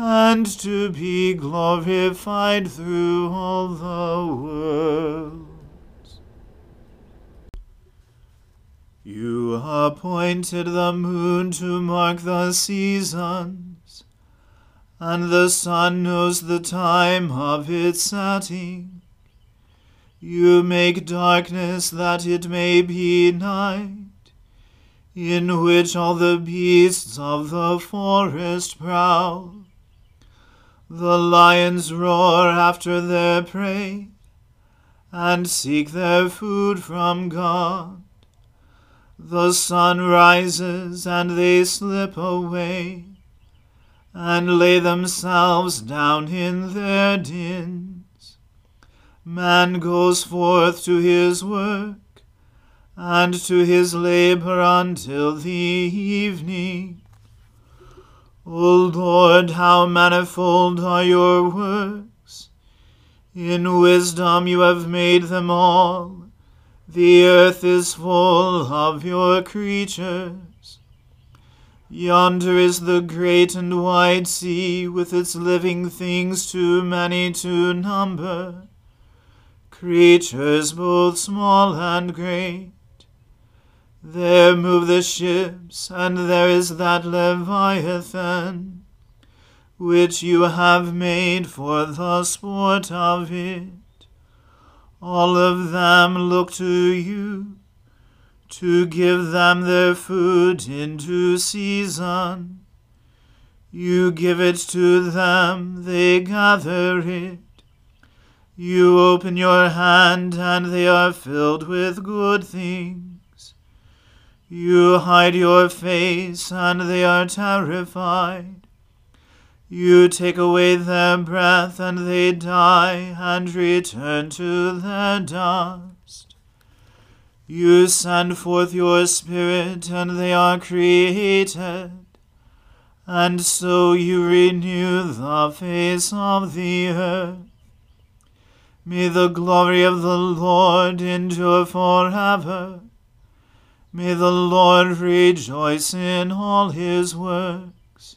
and to be glorified through all the worlds. You appointed the moon to mark the seasons, and the sun knows the time of its setting. You make darkness that it may be night, in which all the beasts of the forest prowl. The lions roar after their prey, and seek their food from God. The sun rises, and they slip away, and lay themselves down in their dens. Man goes forth to his work, and to his labor until the evening. O Lord, how manifold are your works! In wisdom you have made them all. The earth is full of your creatures. Yonder is the great and wide sea, with its living things too many to number creatures both small and great. There move the ships, and there is that Leviathan, which you have made for the sport of it. All of them look to you, to give them their food into season. You give it to them, they gather it. You open your hand, and they are filled with good things. You hide your face, and they are terrified. You take away their breath, and they die, and return to their dust. You send forth your Spirit, and they are created and so you renew the face of the earth. May the glory of the Lord endure forever. May the Lord rejoice in all his works.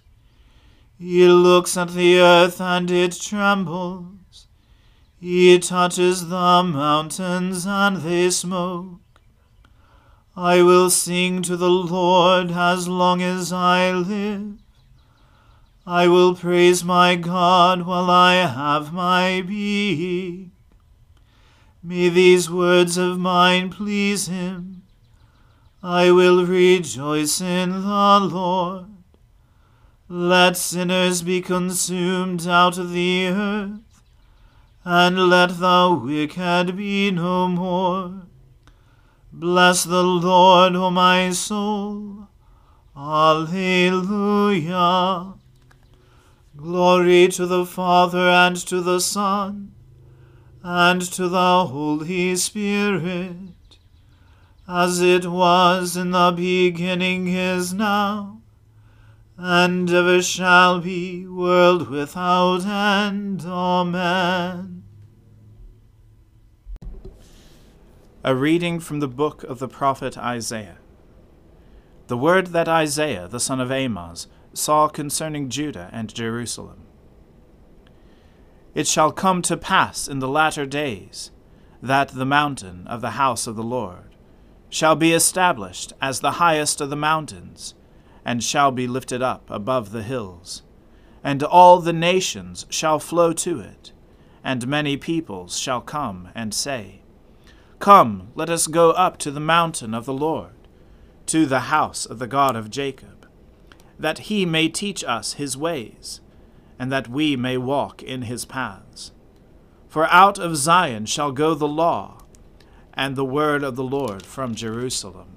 He looks at the earth and it trembles. He touches the mountains and they smoke. I will sing to the Lord as long as I live. I will praise my God while I have my being. May these words of mine please him. I will rejoice in the Lord. Let sinners be consumed out of the earth, and let the wicked be no more. Bless the Lord, O my soul. Alleluia. Glory to the Father and to the Son and to the Holy Spirit, as it was in the beginning is now, and ever shall be, world without end. Amen. A reading from the book of the prophet Isaiah. The word that Isaiah, the son of Amoz, saw concerning Judah and Jerusalem. It shall come to pass in the latter days that the mountain of the house of the Lord shall be established as the highest of the mountains, and shall be lifted up above the hills. And all the nations shall flow to it, and many peoples shall come and say, Come, let us go up to the mountain of the Lord, to the house of the God of Jacob that he may teach us his ways, and that we may walk in his paths. For out of Zion shall go the law, and the word of the Lord from Jerusalem.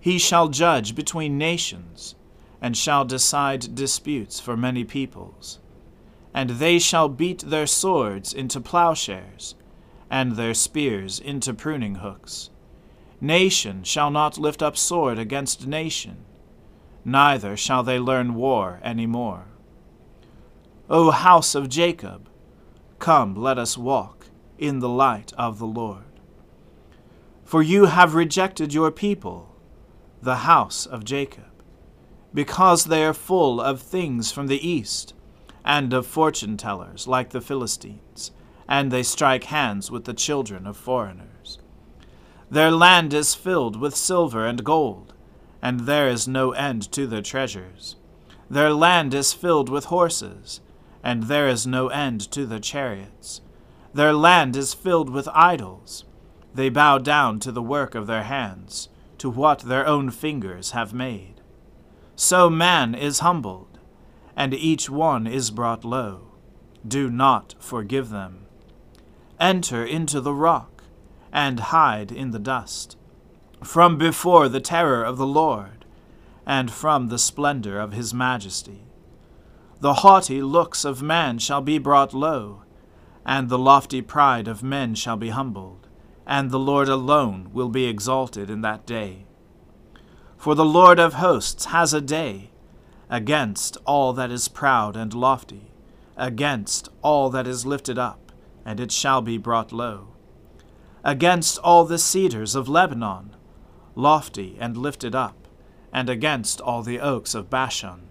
He shall judge between nations, and shall decide disputes for many peoples. And they shall beat their swords into plowshares, and their spears into pruning hooks. Nation shall not lift up sword against nation neither shall they learn war any more. O house of Jacob, come, let us walk in the light of the Lord. For you have rejected your people, the house of Jacob, because they are full of things from the east, and of fortune tellers like the Philistines, and they strike hands with the children of foreigners. Their land is filled with silver and gold and there is no end to their treasures. Their land is filled with horses, and there is no end to their chariots. Their land is filled with idols. They bow down to the work of their hands, to what their own fingers have made. So man is humbled, and each one is brought low. Do not forgive them. Enter into the rock, and hide in the dust from before the terror of the Lord, and from the splendor of his majesty. The haughty looks of man shall be brought low, and the lofty pride of men shall be humbled, and the Lord alone will be exalted in that day. For the Lord of hosts has a day against all that is proud and lofty, against all that is lifted up, and it shall be brought low, against all the cedars of Lebanon, lofty and lifted up, and against all the oaks of Bashan,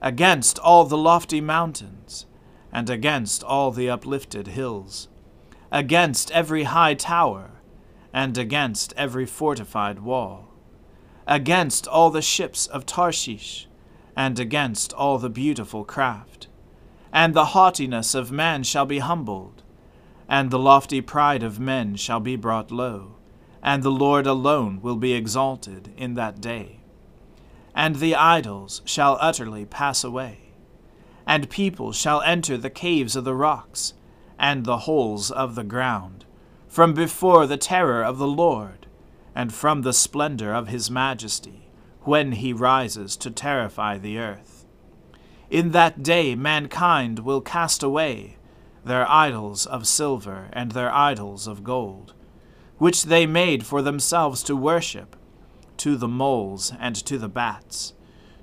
against all the lofty mountains, and against all the uplifted hills, against every high tower, and against every fortified wall, against all the ships of Tarshish, and against all the beautiful craft. And the haughtiness of man shall be humbled, and the lofty pride of men shall be brought low and the Lord alone will be exalted in that day. And the idols shall utterly pass away, and people shall enter the caves of the rocks, and the holes of the ground, from before the terror of the Lord, and from the splendor of his majesty, when he rises to terrify the earth. In that day mankind will cast away their idols of silver and their idols of gold which they made for themselves to worship, to the moles and to the bats,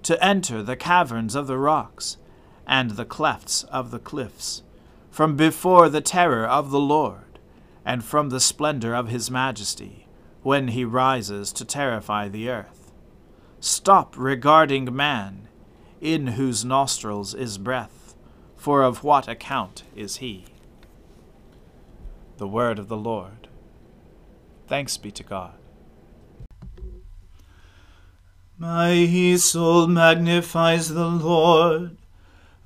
to enter the caverns of the rocks and the clefts of the cliffs, from before the terror of the Lord, and from the splendor of his majesty, when he rises to terrify the earth. Stop regarding man, in whose nostrils is breath, for of what account is he? The word of the Lord. Thanks be to God. My soul magnifies the Lord.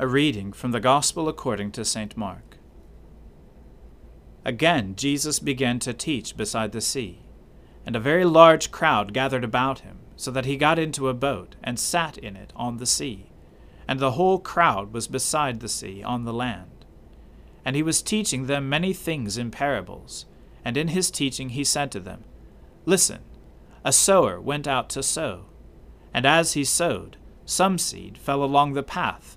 A reading from the Gospel according to St. Mark. Again Jesus began to teach beside the sea, and a very large crowd gathered about him, so that he got into a boat and sat in it on the sea, and the whole crowd was beside the sea on the land. And he was teaching them many things in parables, and in his teaching he said to them, Listen, a sower went out to sow, and as he sowed, some seed fell along the path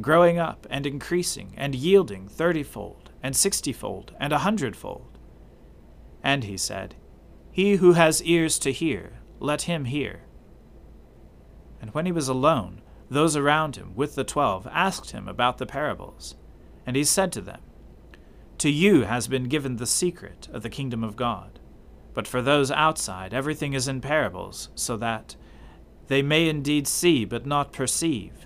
growing up and increasing and yielding thirtyfold and sixtyfold and a hundredfold. And he said, He who has ears to hear, let him hear. And when he was alone, those around him with the twelve asked him about the parables. And he said to them, To you has been given the secret of the kingdom of God. But for those outside, everything is in parables, so that they may indeed see but not perceive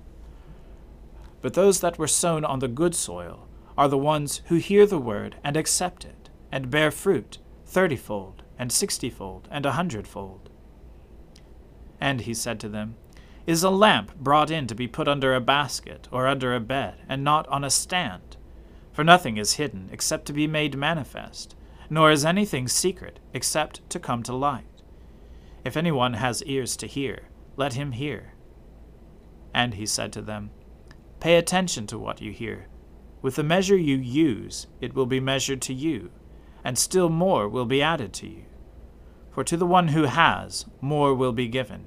But those that were sown on the good soil are the ones who hear the word and accept it, and bear fruit thirtyfold, and sixtyfold, and a hundredfold. And he said to them, Is a lamp brought in to be put under a basket, or under a bed, and not on a stand? For nothing is hidden except to be made manifest, nor is anything secret except to come to light. If anyone has ears to hear, let him hear. And he said to them, Pay attention to what you hear. With the measure you use, it will be measured to you, and still more will be added to you. For to the one who has, more will be given,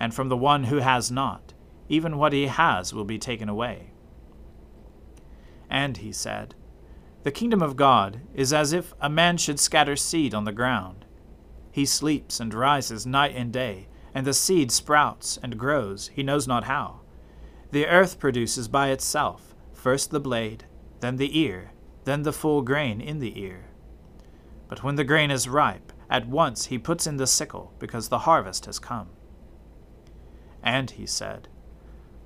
and from the one who has not, even what he has will be taken away. And he said, The kingdom of God is as if a man should scatter seed on the ground. He sleeps and rises night and day, and the seed sprouts and grows, he knows not how. The earth produces by itself first the blade, then the ear, then the full grain in the ear. But when the grain is ripe, at once he puts in the sickle, because the harvest has come. And he said,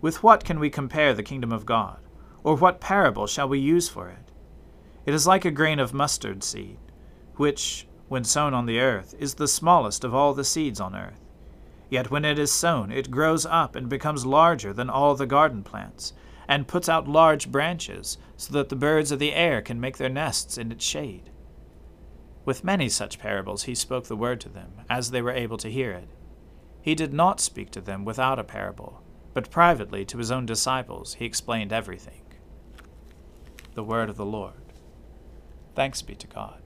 With what can we compare the kingdom of God? Or what parable shall we use for it? It is like a grain of mustard seed, which, when sown on the earth, is the smallest of all the seeds on earth. Yet when it is sown, it grows up and becomes larger than all the garden plants, and puts out large branches, so that the birds of the air can make their nests in its shade. With many such parables he spoke the word to them, as they were able to hear it. He did not speak to them without a parable, but privately to his own disciples he explained everything. The word of the Lord. Thanks be to God.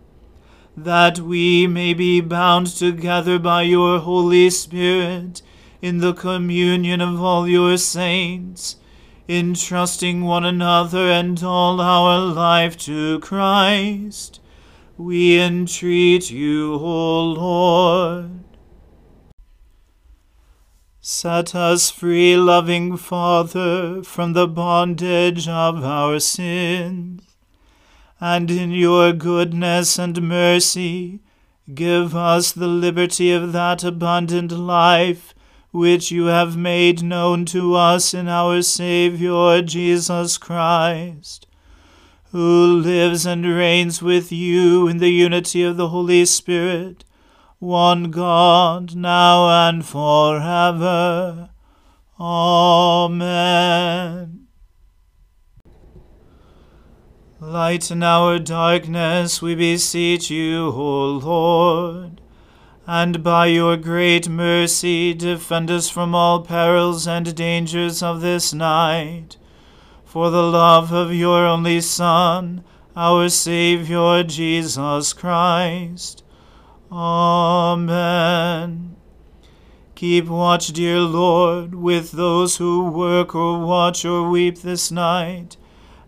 that we may be bound together by your Holy Spirit in the communion of all your saints, entrusting one another and all our life to Christ. We entreat you, O Lord. Set us free, loving Father, from the bondage of our sins, and in your goodness and mercy give us the liberty of that abundant life which you have made known to us in our Saviour Jesus Christ, who lives and reigns with you in the unity of the Holy Spirit one God, now and forever. Amen. Lighten our darkness, we beseech you, O Lord, and by your great mercy defend us from all perils and dangers of this night. For the love of your only Son, our Saviour Jesus Christ Amen. Keep watch, dear Lord, with those who work or watch or weep this night,